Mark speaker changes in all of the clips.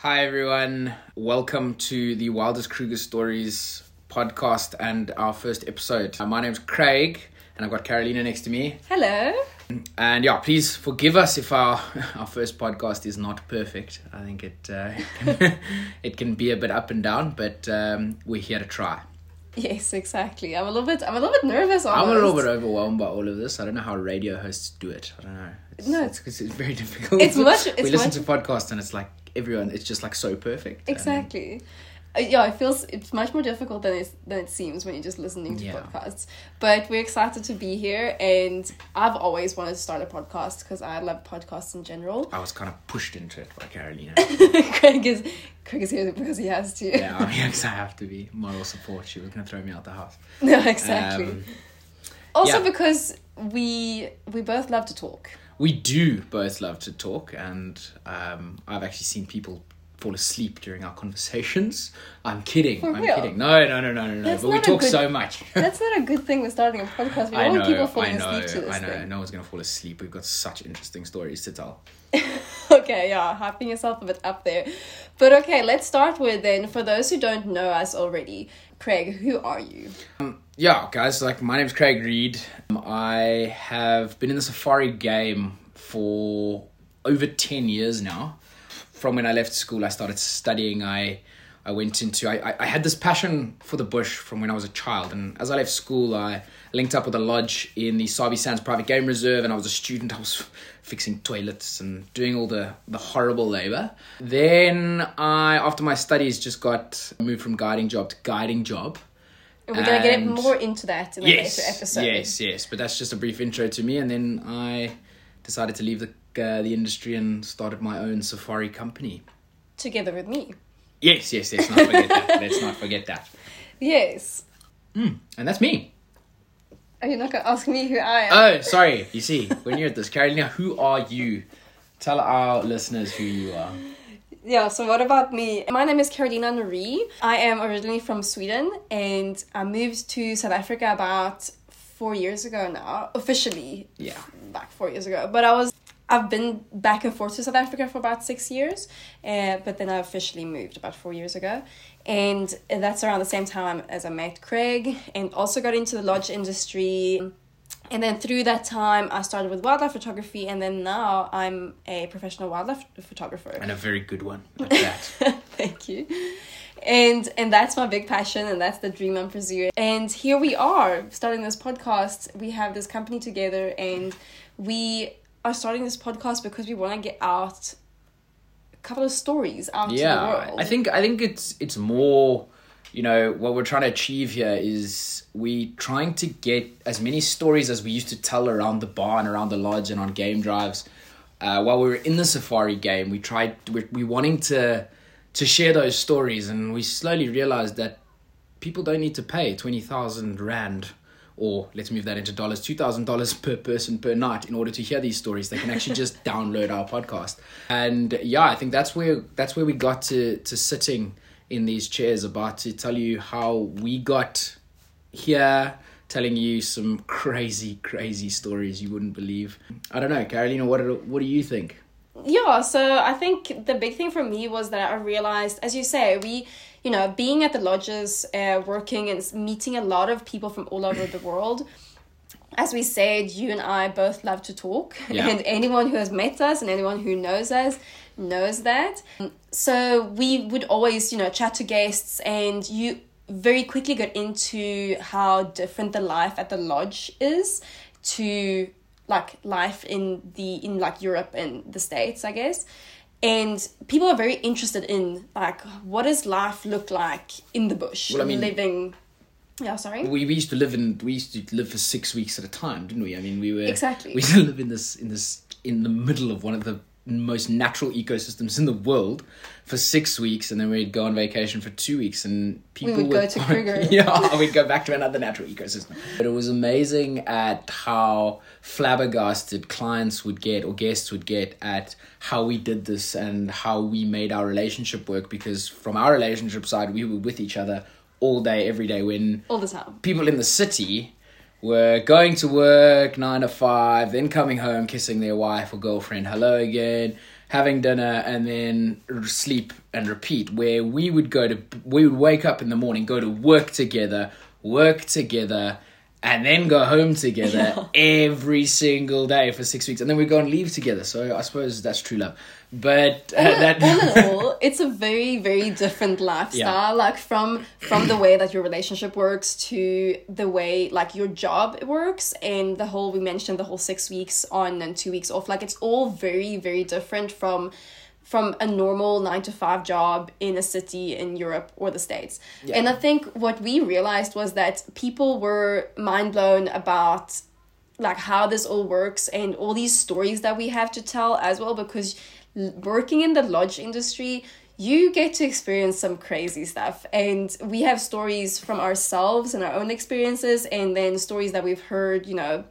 Speaker 1: Hi, everyone. Welcome to the Wildest Kruger Stories podcast and our first episode. Uh, my name's Craig, and I've got Karolina next to me.
Speaker 2: Hello.
Speaker 1: And yeah, please forgive us if our our first podcast is not perfect. I think it uh, it can be a bit up and down, but um, we're here to try.
Speaker 2: Yes, exactly. I'm a little bit. I'm a little bit nervous. Almost.
Speaker 1: I'm a little bit overwhelmed by all of this. I don't know how radio hosts do it. I don't know. It's,
Speaker 2: No,
Speaker 1: it's, it's, very difficult.
Speaker 2: It's much-
Speaker 1: we listen
Speaker 2: much-
Speaker 1: to podcasts and it's like everyone. It's just like so perfect.
Speaker 2: Exactly. Uh, yeah, it feels it's much more difficult than it than it seems when you're just listening to
Speaker 1: Yeah.
Speaker 2: podcasts. But we're excited to be here, and I've always wanted to start a podcast because I love podcasts in general.
Speaker 1: I was kind of pushed into it by Karolina.
Speaker 2: Craig is Craig is here because he has to.
Speaker 1: yeah, I mean, 'cause I have to be moral support. She was to throw me out the house.
Speaker 2: no, exactly.
Speaker 1: Um,
Speaker 2: also
Speaker 1: yeah.
Speaker 2: because we we both love to talk.
Speaker 1: We do both love to talk, and um, I've actually seen people fall asleep during our conversations. I'm kidding.
Speaker 2: For
Speaker 1: I'm
Speaker 2: real?
Speaker 1: kidding. No, no, no, no, no, no. But we talk
Speaker 2: good-
Speaker 1: so much.
Speaker 2: That's not a good thing with starting a podcast. We
Speaker 1: I know,
Speaker 2: want people
Speaker 1: I know,
Speaker 2: asleep to this
Speaker 1: I know.
Speaker 2: thing.
Speaker 1: No one's going to fall asleep. We've got such interesting stories to tell.
Speaker 2: Okay, yeah, hyping yourself a bit up there. But okay, let's start with then, for those who don't know us already, Craig, who are you?
Speaker 1: Yeah, guys, like my name's Craig Reed. Um, I have been in the safari game for over 10 years now. From when I left school, I started studying. I I went into I- I had this passion for the bush from when I was a child, and as I left school, I linked up with a lodge in the Sabi Sands Private Game Reserve, and I was a student. I was fixing toilets and doing all the the horrible labor. Then I, after my studies, just got moved from guiding job to guiding job.
Speaker 2: And we're gonna get more into that in a
Speaker 1: Yes,
Speaker 2: later episode.
Speaker 1: yes, yes. But that's just a brief intro to me, and then I decided to leave the uh, the industry and started my own safari company.
Speaker 2: Together with me.
Speaker 1: Yes, yes, let's not forget that. Let's not forget that.
Speaker 2: Yes.
Speaker 1: And that's me.
Speaker 2: Are you not gonna ask me who I am?
Speaker 1: Oh, sorry. You see, when you're at this, Karolina, who are you? Tell our listeners who you are.
Speaker 2: Yeah, so what about me? My name is Karolina Nori. I am originally from Sweden and I moved to South Africa about four years ago now, officially.
Speaker 1: Yeah.
Speaker 2: Back four years ago. But I was I've been back and forth to South Africa for about six years, uh, but then I officially moved about four years ago. And that's around the same time as I met Craig and also got into the lodge industry. And then through that time, I started with wildlife photography, and then now I'm a professional wildlife photographer.
Speaker 1: And a very good one at that.
Speaker 2: Thank you. And and that's my big passion and that's the dream I'm pursuing. And here we are starting this podcast. We have this company together and we are starting this podcast because we want to get out a couple of stories out to the
Speaker 1: yeah
Speaker 2: world.
Speaker 1: i think i think it's it's more you know what we're trying to achieve here is we trying to get as many stories as we used to tell around the barn around the lodge and on game drives uh, while we were in the safari game we tried we we wanting to to share those stories and we slowly realized that people don't need to pay 20,000 rand or let's move that into dollars $2,000 per person per night in order to hear these stories. They can actually just download our podcast. And yeah I think that's where that's where we got to to sitting in these chairs about to tell you how we got here telling you some crazy crazy stories you wouldn't believe. I don't know Karolina what do, what do you think?
Speaker 2: Yeah so i think the big thing for me was that i realized as you say we you know being at the lodges uh, working and meeting a lot of people from all over the world as we said you and i both love to talk
Speaker 1: Yeah.
Speaker 2: and anyone who has met us and anyone who knows us knows that so we would always you know chat to guests and you very quickly got into how different the life at the lodge is to like life in the in like Europe and the States, I guess. And people are very interested in like what does life look like in the bush,
Speaker 1: Well, I mean-
Speaker 2: living. Yeah, sorry.
Speaker 1: we, we used to live in we used to live for six weeks at a time didn't we i mean we were
Speaker 2: Exactly.
Speaker 1: we used to live in this in this in the middle of one of the most natural ecosystems in the world for six weeks and then we'd go on vacation for two weeks and people
Speaker 2: would go to Kruger.
Speaker 1: yeah we'd go back to another natural ecosystem but it was amazing at how flabbergasted clients would get or guests would get at how we did this and how we made our relationship work because from our relationship side we were with each other all day every day when
Speaker 2: All the time.
Speaker 1: people in the city were going to work nine to five, then coming home, kissing their wife or girlfriend hello again, having dinner, and then sleep and repeat. Where we would go to, we would wake up in the morning, go to work together, work together, and then go home together every single day for six weeks, and then we go and leave together. So I suppose that's true love. But uh, that
Speaker 2: all in all, it's a very, very different lifestyle. Like from from the way that your relationship works to the way like your job works, and the whole we mentioned the whole six weeks on and two weeks off. Like it's all very, very different from from a normal nine to five job in a city in Europe or the States. And I think what we realized was that people were mind blown about like how this all works and all these stories that we have to tell as well because working in the lodge industry you get to experience some crazy stuff and we have stories from ourselves and our own experiences and then stories that we've heard you know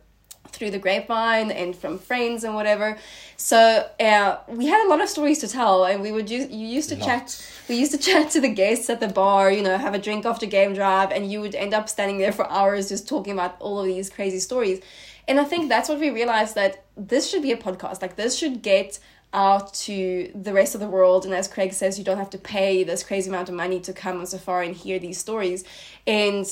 Speaker 2: through the grapevine and from friends and whatever so uh, we had a lot of stories to tell and we would use you used to
Speaker 1: Lots.
Speaker 2: chat we used to chat to the guests at the bar, you know, have a drink after game drive, and you would end up standing there for hours just talking about all of these crazy stories. And I think that's what we realized that this should be a podcast. Like, this should get out to the rest of the world. And as Craig says, you don't have to pay this crazy amount of money to come on safari and hear these stories. And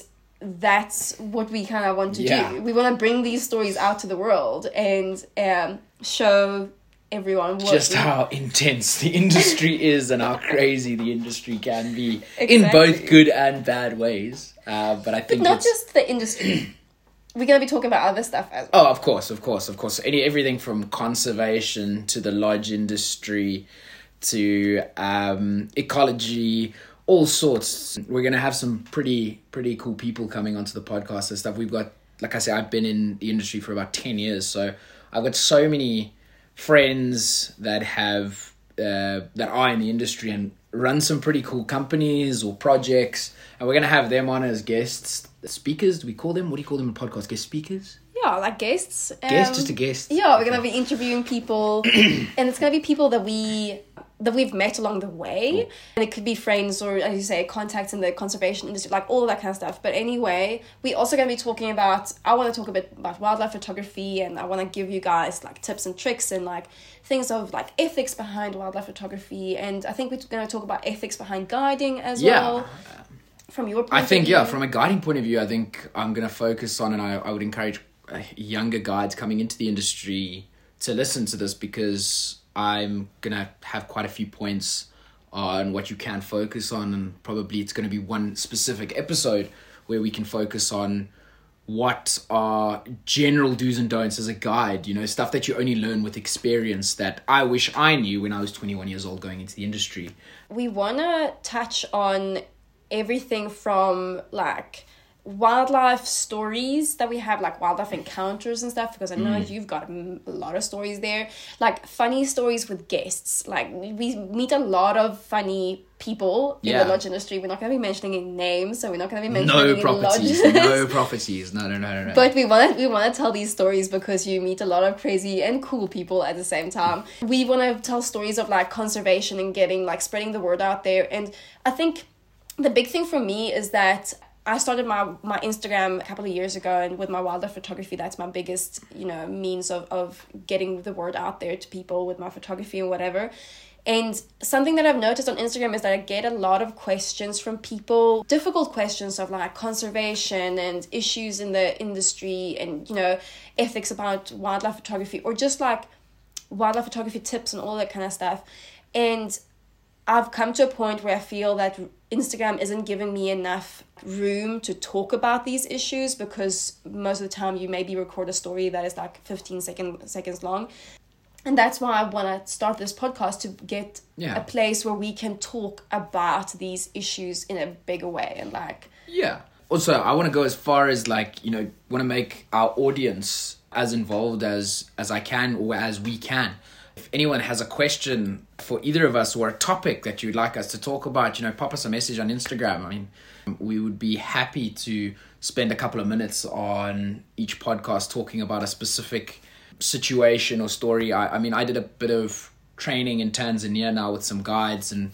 Speaker 2: that's what we kind of want to
Speaker 1: Yeah.
Speaker 2: do. We want to bring these stories out to the world and um, show everyone what
Speaker 1: just
Speaker 2: we-
Speaker 1: how intense the industry is and how crazy the industry can be in both good and bad ways. Uh, but I think
Speaker 2: not
Speaker 1: it's,
Speaker 2: just the industry. We're gonna be talking about other stuff as well.
Speaker 1: Oh, of course, of course, of course. Any everything from conservation to the lodge industry to um, ecology, all sorts. We're gonna have some pretty pretty cool people coming onto the podcast and stuff. We've got, like I said, I've been in the industry for about ten years, so I've got so many friends that have uh, that are in the industry and run some pretty cool companies or projects, and we're gonna have them on as guests, speakers. Do we call them? What do you call them in podcast? Guest speakers.
Speaker 2: Yeah, like guests.
Speaker 1: Guest,
Speaker 2: um,
Speaker 1: just a guest.
Speaker 2: Yeah, we're gonna be interviewing people, and it's gonna be people that we that we've met along the way, and it could be friends or, as you say, contacts in the conservation industry, like all that kind of stuff. But anyway, we're also gonna be talking about. I want to talk a bit about wildlife photography, and I want to give you guys like tips and tricks and like things of like ethics behind wildlife photography, and I think we're gonna talk about ethics behind guiding as
Speaker 1: Yeah.
Speaker 2: well. From your point
Speaker 1: I think yeah, from a guiding point of view, I think I'm gonna focus on, and I, I would encourage Uh, younger guides coming into the industry to listen to this because I'm gonna have quite a few points on what you can focus on, and probably it's gonna be one specific episode where we can focus on what are general do's and don'ts as a guide you know stuff that you only learn with experience that i wish i knew when i was 21 years old going into the industry.
Speaker 2: We want to touch on everything from like wildlife stories that we have like wildlife encounters and stuff because i know
Speaker 1: Mm.
Speaker 2: you've got m- a lot of stories there. Like funny stories with guests. Like we meet a lot of funny people in the lodge industry. We're not going to be mentioning any names so we're not going to be mentioning
Speaker 1: no
Speaker 2: any
Speaker 1: properties.
Speaker 2: lodges
Speaker 1: no properties. No no no no no.
Speaker 2: But we want to we want to tell these stories because you meet a lot of crazy and cool people at the same time. We want to tell stories of like conservation and getting like spreading the word out there. And I think the big thing for me is that I started my my Instagram a couple of years ago, and with my wildlife photography, that's my biggest you know means of of getting the word out there to people with my photography and whatever. And something that I've noticed on Instagram is that I get a lot of questions from people, difficult questions of like conservation and issues in the industry and, you know, ethics about wildlife photography or just like wildlife photography tips and all that kind of stuff. And I've come to a point where I feel that Instagram isn't giving me enough room to talk about these issues because most of the time you maybe record a story that is like 15 second, seconds long. And that's why I want to start this podcast to get
Speaker 1: Yeah.
Speaker 2: a place where we can talk about these issues in a bigger way and like
Speaker 1: Yeah. Also, I want to go as far as like you know, want to make our audience as involved as as I can or as we can. If anyone has a question for either of us or a topic that you'd like us to talk about, you know, pop us a message on Instagram. I mean, we would be happy to spend a couple of minutes on each podcast talking about a specific situation or story. I, I mean, I did a bit of training in Tanzania now with some guides, and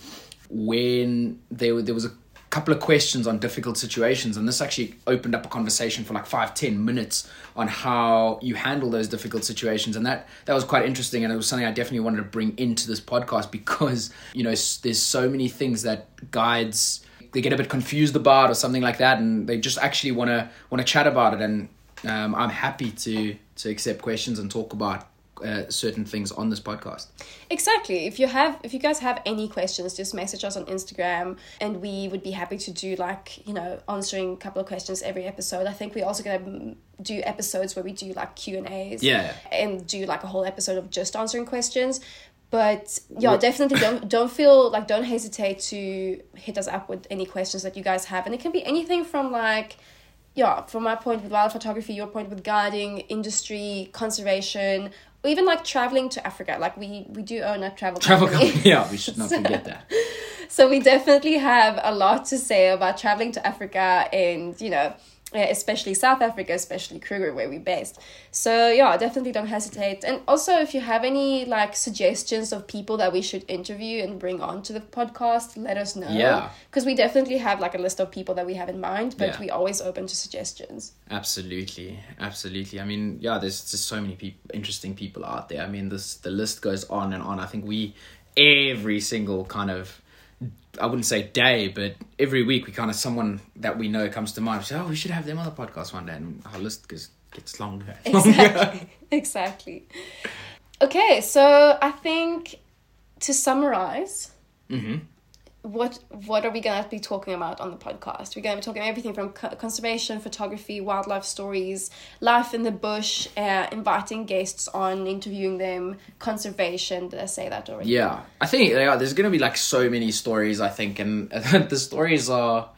Speaker 1: when there there was a couple of questions on difficult situations and this actually opened up a conversation for like five ten minutes on how you handle those difficult situations and that that was quite interesting and it was something i definitely wanted to bring into this podcast because you know there's so many things that guides they get a bit confused about or something like that and they just actually want to want to chat about it and um, i'm happy to to accept questions and talk about uh, certain things on this podcast.
Speaker 2: Exactly. If you have, if you guys have any questions, just message us on Instagram, and we would be happy to do like you know answering a couple of questions every episode. I think we're also gonna do episodes where we do like Q and A's.
Speaker 1: Yeah.
Speaker 2: And do like a whole episode of just answering questions. But yeah, what? definitely don't don't feel like don't hesitate to hit us up with any questions that you guys have, and it can be anything from like yeah, from my point with wild photography, your point with guiding, industry, conservation, even like traveling to Africa. Like we we do own a travel
Speaker 1: travel company. company. Yeah, we should not forget that.
Speaker 2: so we definitely have a lot to say about traveling to Africa and you know especially South Africa, especially Kruger, where we're based. So yeah, definitely don't hesitate. And also, if you have any like suggestions of people that we should interview and bring on to the podcast, let us know.
Speaker 1: Yeah,
Speaker 2: because we definitely have like a list of people that we have in mind, but yeah. we always open to suggestions.
Speaker 1: Absolutely, absolutely. I mean, yeah, there's just so many people, interesting people out there. I mean, this the list goes on and on. I think we every single kind of I wouldn't say day, but every week we kind of someone that we know comes to mind. We say, "Oh, we should have them on the podcast one day," and our list gets gets longer.
Speaker 2: Exactly. exactly. Okay, so I think to summarize,
Speaker 1: mm-hmm
Speaker 2: what what are we going to be talking about on the podcast? We're going to be talking everything from co- conservation, photography, wildlife stories, life in the bush, uh, inviting guests on, interviewing them, conservation. Did I say that already?
Speaker 1: Yeah, I think yeah, there's going to be like so many stories. I think, and the stories are.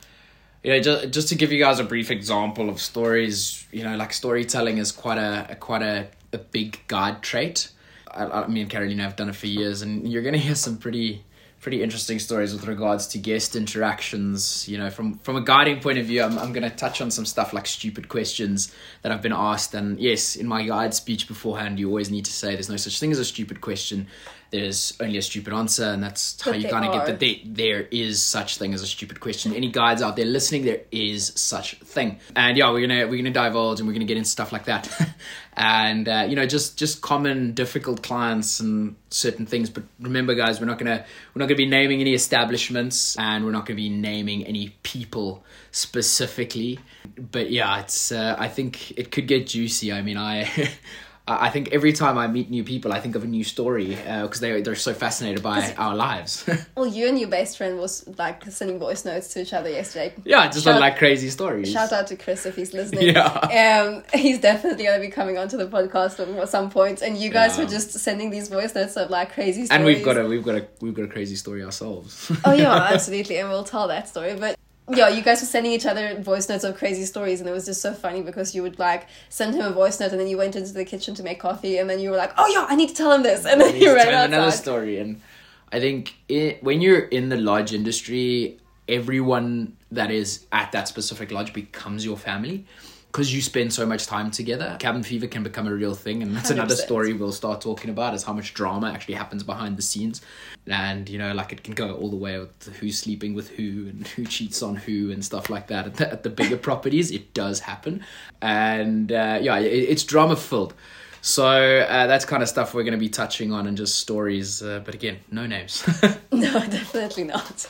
Speaker 1: You know, just, just to give you guys a brief example of stories, you know, like storytelling is quite a, a quite a, a big guide trait. I, I, me and Karolina have done it for years, and you're going to hear some pretty pretty interesting stories with regards to guest interactions. You know, from from a guiding point of view, I'm I'm going to touch on some stuff like stupid questions that I've been asked. And yes, in my guide speech beforehand, you always need to say there's no such thing as a stupid question. There's only a stupid answer, and that's but how you kind of get that there, there is such thing as a stupid question. Any guides out there listening, there is such thing. And yeah, we're gonna we're gonna divulge and we're gonna get into stuff like that. and uh, you know just just common difficult clients and certain things but remember guys we're not gonna we're not gonna be naming any establishments and we're not gonna be naming any people specifically. But yeah it's uh, i think it could get juicy. I mean i I think every time I meet new people, I think of a new story because uh, they they're so fascinated by our lives.
Speaker 2: well, you and your best friend was like sending voice notes to each other yesterday.
Speaker 1: Yeah, just shout, on like crazy stories.
Speaker 2: Shout out to Chris if he's listening.
Speaker 1: Yeah,
Speaker 2: um, he's definitely gonna be coming onto the podcast at some point. and you guys yeah. were just sending these voice notes of like crazy stories.
Speaker 1: And we've got a we've got a we've got a crazy story ourselves.
Speaker 2: oh yeah, absolutely, and we'll tell that story, but yeah, you guys were sending each other voice notes of crazy stories, and it was just so funny because you would like send him a voice note, and then you went into the kitchen to make coffee, and then you were like, "Oh yeah, I need to tell him this," and then you ran outside. Another
Speaker 1: story, and I think it, when you're in the lodge industry, everyone that is at that specific lodge becomes your family because you spend so much time together, cabin fever can become a real thing, and that's 100%. another story we'll start talking about is how much drama actually happens behind the scenes, and you know, like it can go all the way with who's sleeping with who and who cheats on who and stuff like that. At the, at the bigger properties, it does happen, and uh, yeah, it, it's drama filled. So uh, that's kind of stuff we're going to be touching on and just stories, uh, but again, no names.
Speaker 2: no, definitely not.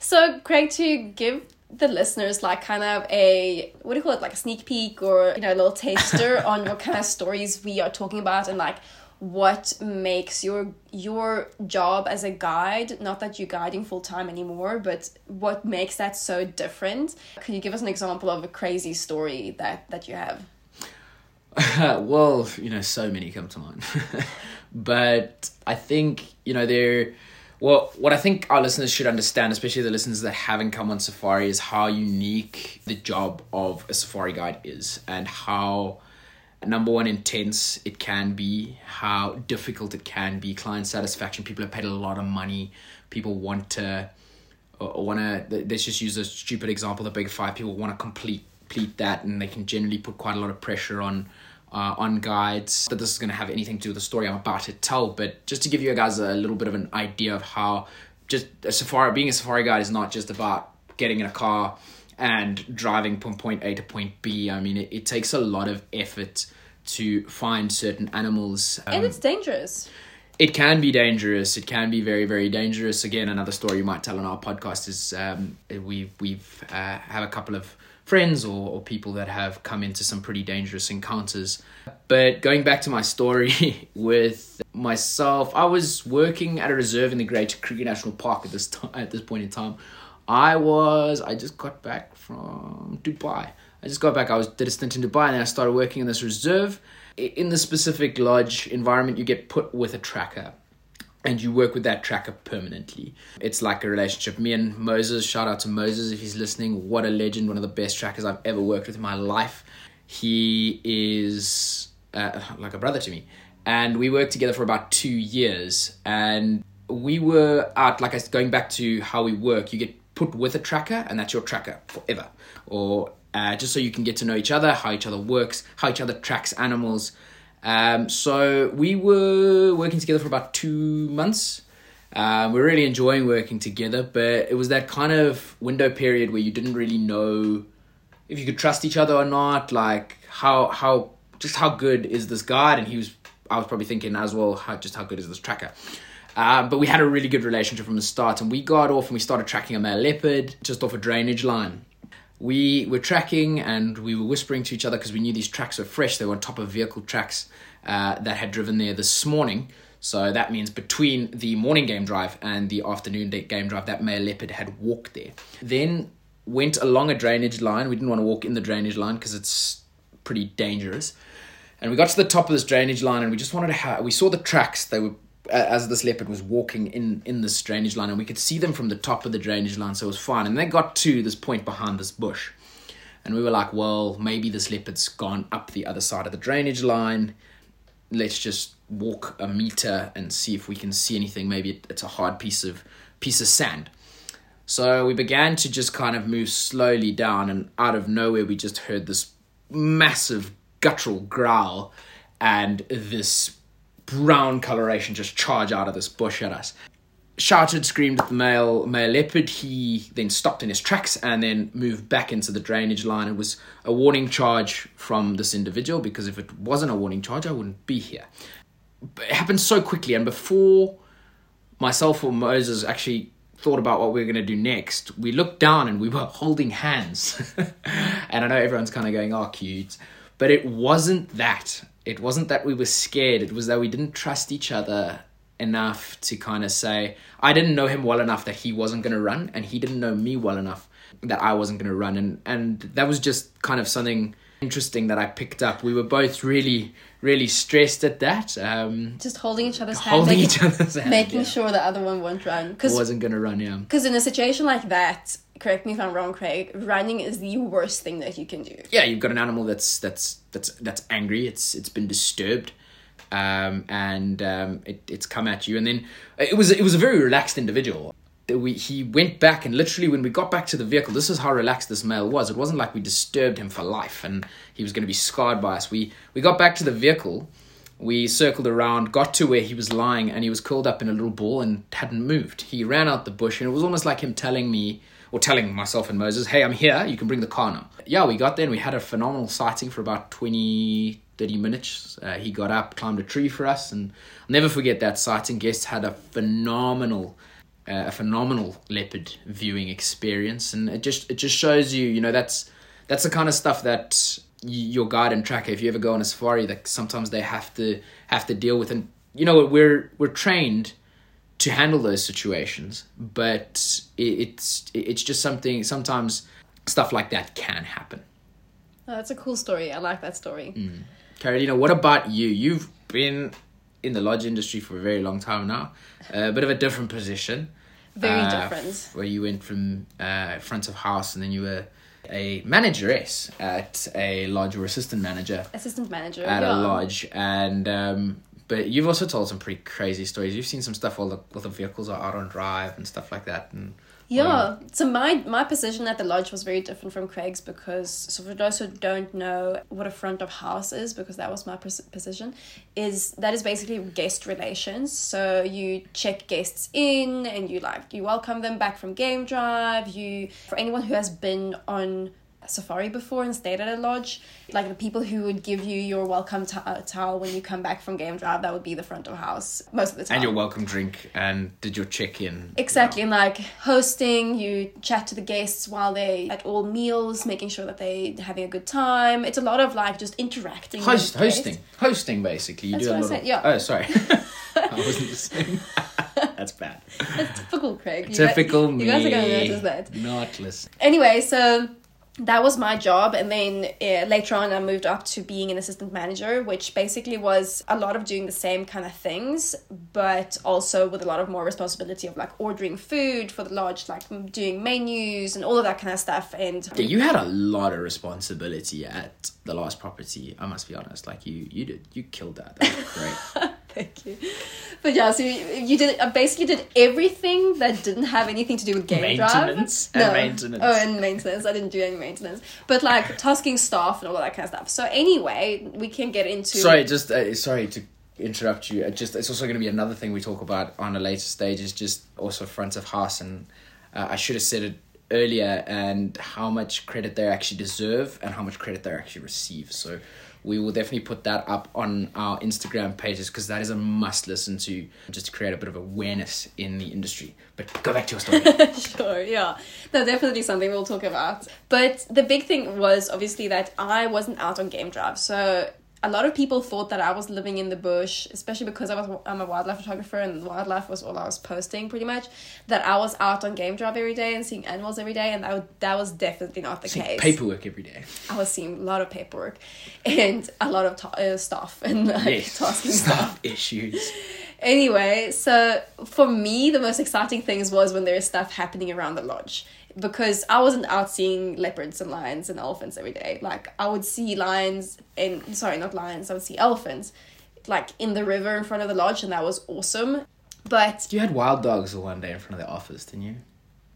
Speaker 2: so, Craig, to give the listeners like kind of a what do you call it? Like a sneak peek or you know a little taster on what kind of stories we are talking about and like what makes your your job as a guide not that you're guiding full time anymore but what makes that so different? Can you give us an example of a crazy story that that you have?
Speaker 1: Well you know so many come to mind. But i think you know there well, what I think our listeners should understand, especially the listeners that haven't come on safari, is how unique the job of a safari guide is and how number one intense it can be how difficult it can be client satisfaction. People have paid a lot of money. People want to uh, want to let's just use a stupid example the big five people want to complete complete that and they can generally put quite a lot of pressure on uh, on guides that this is going to have anything to do with the story I'm about to tell, but just to give you guys a little bit of an idea of how just a safari being a safari guide is not just about getting in a car and driving from point A to point B. I mean, it, it takes a lot of effort to find certain animals.
Speaker 2: and
Speaker 1: Um,
Speaker 2: it's dangerous.
Speaker 1: it can be dangerous. It can be very, very dangerous. Again, another story you might tell on our podcast is um, we we've uh, have a couple of friends or, or people that have come into some pretty dangerous encounters. But going back to my story with myself, I was working at a reserve in the Great Kruger National Park at this time. At this point in time, I was I just got back from Dubai. I just got back. I was did a stint in Dubai, and I started working in this reserve. In the specific lodge environment, you get put with a tracker, and you work with that tracker permanently. It's like a relationship. Me and Moses. Shout out to Moses if he's listening. What a legend! One of the best trackers I've ever worked with in my life. He is uh, like a brother to me, and we worked together for about two years. And we were out like I s- going back to how we work. You get put with a tracker, and that's your tracker forever, or uh, just so you can get to know each other, how each other works, how each other tracks animals. Um, so we were working together for about two months. Uh, we're really enjoying working together, but it was that kind of window period where you didn't really know if you could trust each other or not. Like how how just how good is this guide? And he was I was probably thinking as well, how just how good is this tracker? Um, but we had a really good relationship from the start, and we got off and we started tracking a male leopard just off a drainage line. We were tracking and we were whispering to each other because we knew these tracks were fresh. They were on top of vehicle tracks uh, that had driven there this morning. So that means between the morning game drive and the afternoon game drive, that male leopard had walked there. Then went along a drainage line. We didn't want to walk in the drainage line because it's pretty dangerous. And we got to the top of this drainage line, and we just wanted to have. We saw the tracks. They were as this leopard was walking in in this drainage line, and we could see them from the top of the drainage line, so it was fine. And they got to this point behind this bush, and we were like, "Well, maybe this leopard's gone up the other side of the drainage line. Let's just walk a meter and see if we can see anything. Maybe it's a hard piece of piece of sand." So we began to just kind of move slowly down, and out of nowhere, we just heard this massive guttural growl and this brown coloration just charge out of this bush at us. Shouted, screamed at the male male leopard. He then stopped in his tracks and then moved back into the drainage line. It was a warning charge from this individual because if it wasn't a warning charge, I wouldn't be here. But it happened so quickly, and before myself or Moses actually thought about what we were going to do next, we looked down and we were holding hands. and I know everyone's kind of going, oh, cute. But it wasn't that. It wasn't that we were scared. It was that we didn't trust each other enough to kind of say, I didn't know him well enough that he wasn't going to run, and he didn't know me well enough that I wasn't going to run. And, and that was just kind of something interesting that I picked up. We were both really, really stressed at that. Um,
Speaker 2: Just holding each other's hand,
Speaker 1: holding
Speaker 2: making,
Speaker 1: each other's hand.
Speaker 2: making
Speaker 1: yeah.
Speaker 2: sure the other one won't run. Because
Speaker 1: wasn't going to run, yeah.
Speaker 2: Because in a situation like that, correct me if I'm wrong, Craig, running is the worst thing that you can do.
Speaker 1: yeah, you've got an animal that's that's that's that's angry. It's it's been disturbed, um, and um, it, it's come at you. And then it was it was a very relaxed individual. We he went back and literally when we got back to the vehicle, this is how relaxed this male was. It wasn't like we disturbed him for life and he was going to be scarred by us. We we got back to the vehicle. We circled around, got to where he was lying, and he was curled up in a little ball and hadn't moved. He ran out the bush, and it was almost like him telling me, or telling myself and Moses, hey, I'm here, you can bring the car now. Yeah, we got there and we had a phenomenal sighting for about 20, 30 minutes. Uh, he got up, climbed a tree for us, and I'll never forget that sighting. Guests had a phenomenal, uh, a phenomenal leopard viewing experience, and it just it just shows you, you know, that's that's the kind of stuff that your guide and tracker, if you ever go on a safari, that sometimes they have to have to deal with, and you know, we're we're trained to handle those situations, but it, it's it's just something. Sometimes stuff like that can happen.
Speaker 2: Oh, that's a cool story. I like that story.
Speaker 1: Mm. Karolina, what about you? You've been in the lodge industry for a very long time now, a bit of a different position.
Speaker 2: Very
Speaker 1: uh,
Speaker 2: different.
Speaker 1: Where you went from uh, front of house and then you were a manageress at a lodge or assistant manager
Speaker 2: Assistant manager.
Speaker 1: at
Speaker 2: yeah.
Speaker 1: a lodge and um, but you've also told some pretty crazy stories. You've seen some stuff while the, while the vehicles are out on drive and stuff like that. And
Speaker 2: Yeah. So my my position at the lodge was very different from Craig's because so for those who don't know what a front of house is because that was my pos- position is that is basically guest relations. So you check guests in and you like you welcome them back from game drive. You for anyone who has been on safari before and stayed at a lodge like the people who would give you your welcome t- uh, towel when you come back from game drive that would be the front of house most of the time
Speaker 1: and your welcome drink and did your check in.
Speaker 2: Exactly, and like hosting, you chat to the guests while they at all meals, making sure that they having a good time. It's a lot of like just interacting.
Speaker 1: Host,
Speaker 2: guests.
Speaker 1: hosting, hosting basically. You
Speaker 2: That's
Speaker 1: do a
Speaker 2: I
Speaker 1: lot
Speaker 2: said, yeah.
Speaker 1: Oh, sorry, I wasn't listening. That's bad.
Speaker 2: That's typical, Craig. You guys-
Speaker 1: Typical me.
Speaker 2: You guys are gonna notice that.
Speaker 1: Not listen.
Speaker 2: Anyway, so that was my job, and then uh, later on, I moved up to being an assistant manager, which basically was a lot of doing the same kind of things, but also with a lot of more responsibility of like ordering food for the lodge, like doing menus and all of that kind of stuff, and
Speaker 1: Yeah, you had a lot of responsibility at the last property. I must be honest. Like you, you did, you killed that. That was great.
Speaker 2: Thank you. But yeah, so you, you did I basically did everything that didn't have anything to do with game
Speaker 1: Maintenance
Speaker 2: drive.
Speaker 1: and maintenance.
Speaker 2: Oh, and maintenance. I didn't do any maintenance, but like tasking staff and all that kind of stuff. So anyway, we can get into.
Speaker 1: sorry, just uh, sorry to interrupt you. Uh, Just it's also going to be another thing we talk about on a later stage. Is just also front of house, and uh, I should have said it earlier, and how much credit they actually deserve, and how much credit they actually receive. So. We will definitely put that up on our Instagram pages because that is a must listen to just to create a bit of awareness in the industry. But go back to your story.
Speaker 2: sure, yeah. No, definitely something we'll talk about. But the big thing was obviously that I wasn't out on game drive. So a lot of people thought that I was living in the bush, especially because I was I'm a wildlife photographer and wildlife was all I was posting pretty much. That I was out on game drive every day and seeing animals every day, and that would, that was definitely not the
Speaker 1: See,
Speaker 2: case.
Speaker 1: paperwork every day.
Speaker 2: I was seeing a lot of paperwork and a lot of ta- uh, stuff and like
Speaker 1: Yes,
Speaker 2: tasking stuff.
Speaker 1: stuff issues.
Speaker 2: Anyway, so for me, the most exciting things was when there is stuff happening around the lodge because I wasn't out seeing leopards and lions and elephants every day. Like I would see lions and sorry, not lions. I would see elephants, like in the river in front of the lodge, and that was awesome. But
Speaker 1: You had wild dogs one day in front of the office, didn't you?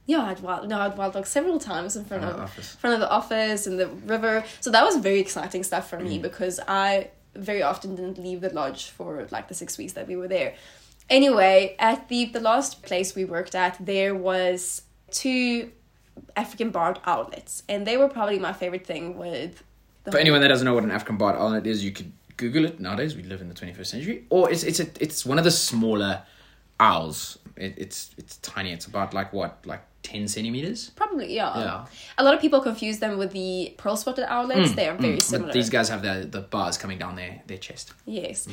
Speaker 2: yeah, I had wild no, I had wild dogs several times in front
Speaker 1: Front
Speaker 2: of
Speaker 1: of the office.
Speaker 2: front of the office and the river. So that was very exciting stuff for
Speaker 1: Mm.
Speaker 2: me because I very often didn't leave the lodge for like the six weeks that we were there. Anyway, at the the last place we worked at, there was two African barred owlets, and they were probably my favorite thing with. The
Speaker 1: For anyone that doesn't know what an African barred owlet is, you could Google it. Nowadays, we live in the twenty first century. Or it's it's a, it's one of the smaller owls. It, it's it's tiny. It's about like what like ten centimeters.
Speaker 2: Probably, yeah.
Speaker 1: Yeah.
Speaker 2: A lot of people confuse them with the pearl spotted owlets. they are very
Speaker 1: Mm,
Speaker 2: similar.
Speaker 1: These guys have the the bars coming down their their chest.
Speaker 2: Yes.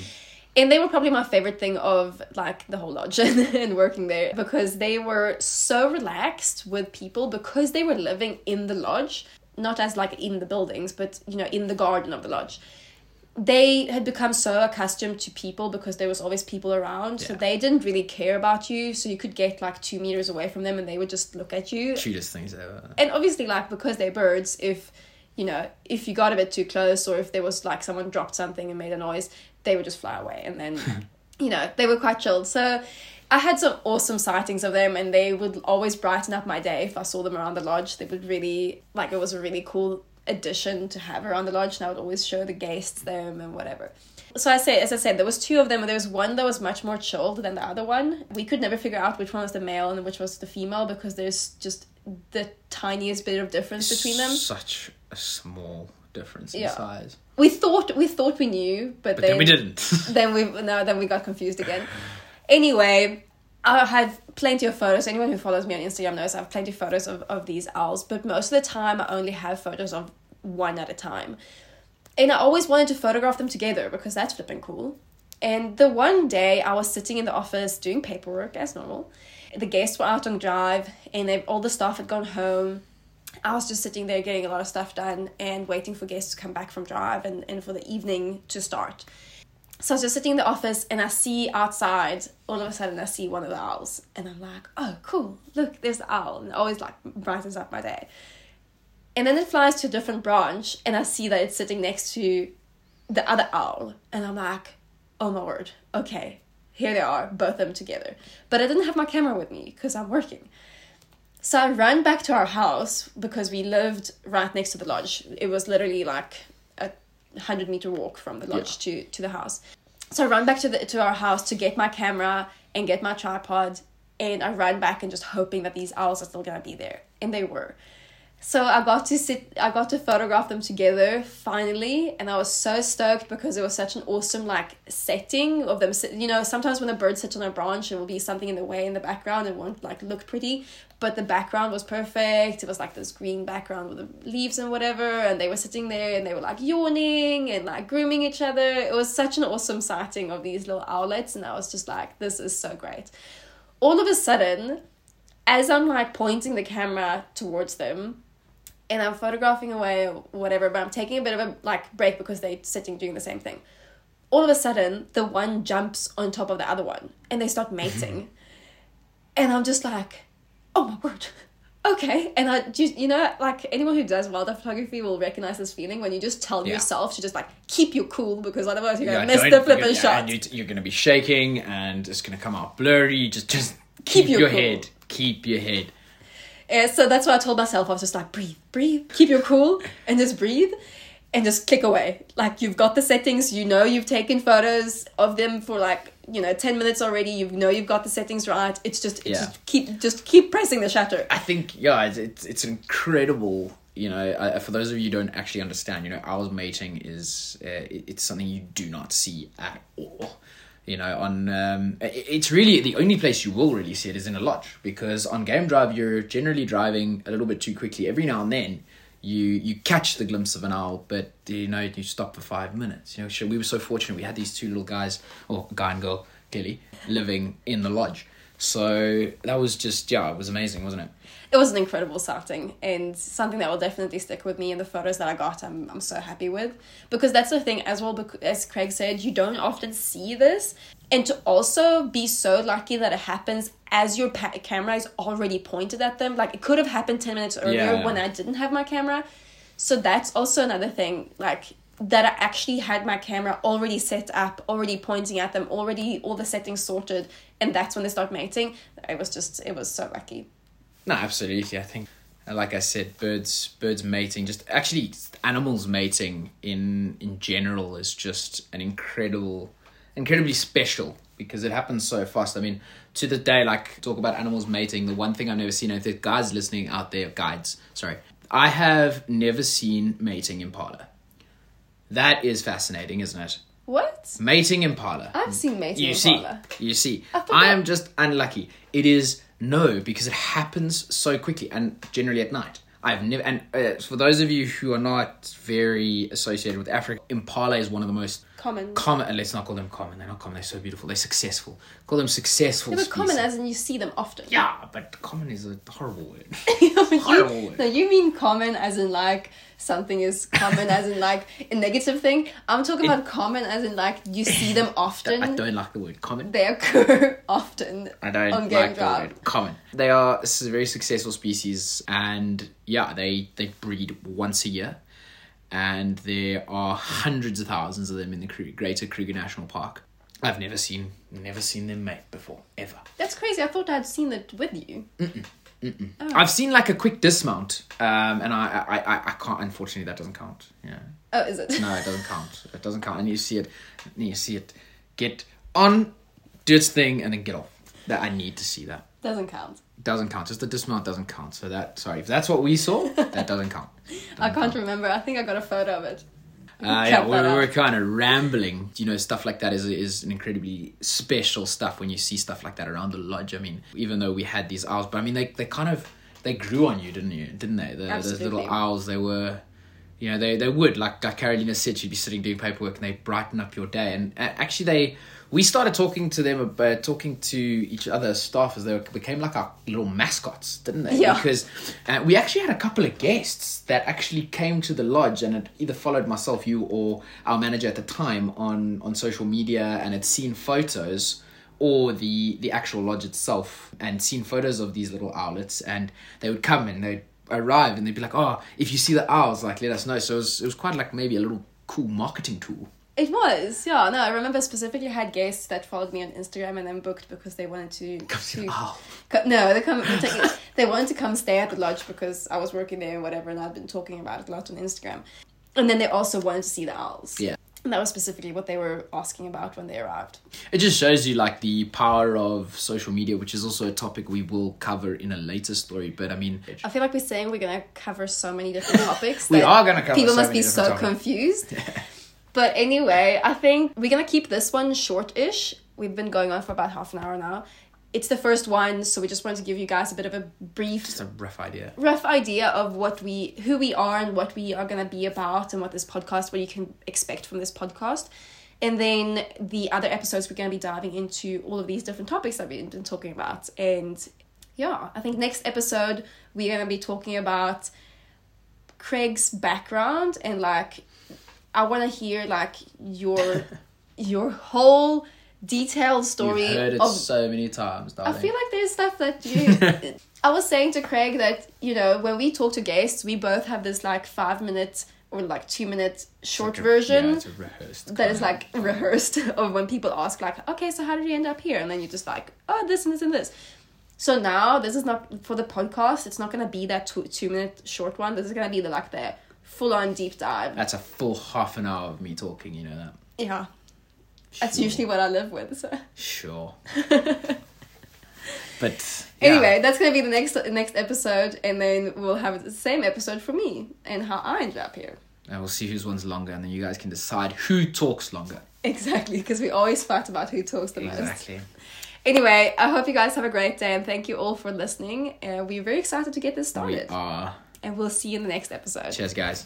Speaker 2: And they were probably my favorite thing of like the whole lodge and, and working there because they were so relaxed with people because they were living in the lodge, not as like in the buildings, but you know, in the garden of the lodge. They had become so accustomed to people because there was always people around. So they didn't really care about you. So you could get like two meters away from them and they would just look at you
Speaker 1: Cutest things ever.
Speaker 2: and obviously like because they're birds if you know if you got a bit too close or if there was like someone dropped something and made a noise they would just fly away and then you know they were quite chilled so i had some awesome sightings of them and they would always brighten up my day if i saw them around the lodge they would really like it was a really cool addition to have around the lodge and i would always show the guests them and whatever so I say, as I said, there was two of them, there was one that was much more chilled than the other one. We could never figure out which one was the male and which was the female because there's just the tiniest bit of difference between them.
Speaker 1: Such a small difference in
Speaker 2: Yeah.
Speaker 1: size.
Speaker 2: We thought we thought we knew, but,
Speaker 1: But then we didn't.
Speaker 2: then we no, then we got confused again. Anyway, I have plenty of photos. Anyone who follows me on Instagram knows I have plenty of photos of, of these owls, but most of the time I only have photos of one at a time. And I always wanted to photograph them together because that's flipping cool. And the one day I was sitting in the office doing paperwork as normal. The guests were out on drive and they, all the staff had gone home. I was just sitting there getting a lot of stuff done and waiting for guests to come back from drive and, and for the evening to start. So I was just sitting in the office and I see outside, all of a sudden I see one of the owls. And I'm like, oh, cool, look, there's the owl. And it always like brightens up my day. And then it flies to a different branch and I see that it's sitting next to the other owl. And I'm like, oh my word, okay, here they are, both of them together. But I didn't have my camera with me because I'm working. So I ran back to our house because we lived right next to the lodge. It was literally like a hundred meter walk from the lodge to, to the house. So I ran back to the to our house to get my camera and get my tripod and I ran back and just hoping that these owls are still gonna be there. And they were. So I got to sit I got to photograph them together finally and I was so stoked because it was such an awesome like setting of them you know sometimes when a bird sits on a branch it will be something in the way in the background and won't like look pretty but the background was perfect. It was like this green background with the leaves and whatever and they were sitting there and they were like yawning and like grooming each other. It was such an awesome sighting of these little owlets and I was just like this is so great. All of a sudden as I'm like pointing the camera towards them and I'm photographing away or whatever, but I'm taking a bit of a like break because they're sitting doing the same thing. All of a sudden, the one jumps on top of the other one and they start mating. and I'm just like, oh my word. Okay, and I just you know like anyone who does wildlife photography will recognize this feeling when you just tell
Speaker 1: Yeah.
Speaker 2: yourself to just like keep your cool because otherwise you're gonna
Speaker 1: Yeah,
Speaker 2: miss the flipping
Speaker 1: yeah,
Speaker 2: shot.
Speaker 1: And you, you're going to be shaking, and it's going to come out blurry. Just, just
Speaker 2: Keep
Speaker 1: keep,
Speaker 2: your
Speaker 1: your,
Speaker 2: cool.
Speaker 1: head. Keep your head.
Speaker 2: Yeah, so that's what I told myself. I was just like, breathe, breathe, keep your cool, and just breathe, and just click away. Like you've got the settings, you know you've taken photos of them for like you know ten minutes already. You know you've got the settings right. It's just, it's
Speaker 1: Yeah.
Speaker 2: just keep, just keep pressing the shutter.
Speaker 1: I think yeah, it's it's, it's incredible. You know, uh, for those of you who don't actually understand, you know, owls mating is uh, it's something you do not see at all. You know, on um, it's really the only place you will really see it is in a lodge because on game drive you're generally driving a little bit too quickly. Every now and then you you catch the glimpse of an owl, but you know you stop for five minutes. You know, we were so fortunate we had these two little guys or guy and girl clearly living in the lodge. So that was just yeah, it was amazing, wasn't it?
Speaker 2: It was an incredible sighting and something that will definitely stick with me. And the photos that I got, I'm I'm so happy with because that's the thing as well. As Craig said, you don't often see this, and to also be so lucky that it happens as your pa- camera is already pointed at them. Like it could have happened ten minutes earlier
Speaker 1: Yeah.
Speaker 2: when I didn't have my camera. So that's also another thing. Like that I actually had my camera already set up, already pointing at them, already all the settings sorted, and that's when they start mating. It was just, it was so lucky.
Speaker 1: No, absolutely. I think, uh, like I said, birds birds mating, just actually animals mating in in general is just an incredible, incredibly special because it happens so fast. I mean, to the day, like talk about animals mating. The one thing I've never seen, if there's guys listening out there, guides, sorry, I have never seen mating impala. That is fascinating, isn't it?
Speaker 2: What?
Speaker 1: Mating impala.
Speaker 2: I've seen mating
Speaker 1: you
Speaker 2: impala.
Speaker 1: see you see
Speaker 2: I
Speaker 1: i am just unlucky it is no because it happens so quickly and generally at night i've never and uh, for those of you who are not very associated with africa impala is one of the most
Speaker 2: Common.
Speaker 1: common and let's not call them common they're not common they're so beautiful they're successful call them successful
Speaker 2: Yeah, but
Speaker 1: species.
Speaker 2: common as in you see them often.
Speaker 1: yeah but common is a horrible word
Speaker 2: you,
Speaker 1: Horrible.
Speaker 2: no, you mean common as in like something is common as in like a negative thing. I'm talking about common as in like you see them often.
Speaker 1: i don't like the word common
Speaker 2: They occur often.
Speaker 1: I don't
Speaker 2: on
Speaker 1: like the word common. They are s- very successful species, and yeah, they they breed once a year, and there are hundreds of thousands of them in the Greater Kruger National Park. I've never seen never seen them mate before ever.
Speaker 2: That's crazy. I thought I'd seen it with you.
Speaker 1: I've seen like a quick dismount, um, and I, I I I can't. Unfortunately, that doesn't count. Yeah,
Speaker 2: Oh, is it?
Speaker 1: no, it doesn't count. It doesn't count. And you see it, and you see it get on, do its thing, and then get off. That I need to see that.
Speaker 2: Doesn't count.
Speaker 1: doesn't count. Just the dismount doesn't count. So that sorry, if that's what we saw, that doesn't count.
Speaker 2: I can't remember. I think I got a photo of it.
Speaker 1: Uh, yeah, we,
Speaker 2: that
Speaker 1: we were kind of rambling. You know, stuff like that is is an incredibly special stuff when you see stuff like that around the lodge. I mean, even though we had these owls, but I mean, they they kind of they grew on you, didn't you? Didn't they? The, those little owls, they were. You know, they, they would like, like Karolina said, she'd be sitting doing paperwork and they brighten up your day. And uh, actually, they we started talking to them about talking to each other staff as they were, became like our little mascots, didn't they?
Speaker 2: Yeah.
Speaker 1: Because uh, we actually had a couple of guests that actually came to the lodge and had either followed myself, you, or our manager at the time on on social media and had seen photos or the the actual lodge itself and seen photos of these little owlets and they would come and they'd arrive and they'd be like oh if you see the owls like let us know so it was, it was quite like maybe a little cool marketing tool
Speaker 2: It was, yeah. No, I remember specifically I had guests that followed me on Instagram and then booked because they wanted to. to
Speaker 1: Oh,
Speaker 2: co- no, they come. they wanted to come stay at the lodge because I was working there and whatever, and I'd been talking about it a lot on Instagram. And then they also wanted to see the owls.
Speaker 1: Yeah.
Speaker 2: And that was specifically what they were asking about when they arrived.
Speaker 1: it just shows you like the power of social media, which is also a topic we will cover in a later story. But I mean,
Speaker 2: I feel like we're saying we're gonna cover so many different topics.
Speaker 1: We are gonna cover
Speaker 2: People
Speaker 1: so
Speaker 2: must be so
Speaker 1: topics.
Speaker 2: confused. but anyway, I think we're gonna keep this one short-ish. We've been going on for about half an hour now. It's the first one, so we just wanted to give you guys a bit of a brief
Speaker 1: just a rough idea.
Speaker 2: rough idea of what we who we are and what we are going to be about and what this podcast what you can expect from this podcast and then the other episodes we're going to be diving into all of these different topics that we've been talking about and yeah i think next episode we're going to be talking about craig's background and like i want to hear like your your whole detailed story
Speaker 1: You've heard it
Speaker 2: of
Speaker 1: so many times,
Speaker 2: I feel like there's stuff that you. I was saying to Craig that you know when we talk to guests, we both have this like five minute or like two minute short
Speaker 1: Like a-
Speaker 2: version
Speaker 1: yeah, it's a rehearsed.
Speaker 2: that is
Speaker 1: kind
Speaker 2: like rehearsed of when people ask like, okay, so how did you end up here? And then you're just like, oh, this and this and this. So now this is not for the podcast. It's not gonna be that two two minute short one. This is gonna be the like the full on deep dive.
Speaker 1: That's a full half an hour of me talking. You know that.
Speaker 2: Yeah, that's usually what I live with. So.
Speaker 1: Sure. but yeah.
Speaker 2: Anyway, that's gonna be the next next episode, and then we'll have the same episode for me and how I ended up here.
Speaker 1: and we'll see whose one's longer, and then you guys can decide who talks longer.
Speaker 2: Exactly, because we always fight about who talks the most.
Speaker 1: Exactly.
Speaker 2: Anyway, I hope you guys have a great day, and thank you all for listening. Uh, we're very excited to get this started.
Speaker 1: We are.
Speaker 2: And we'll see you in the next episode.
Speaker 1: Cheers, guys.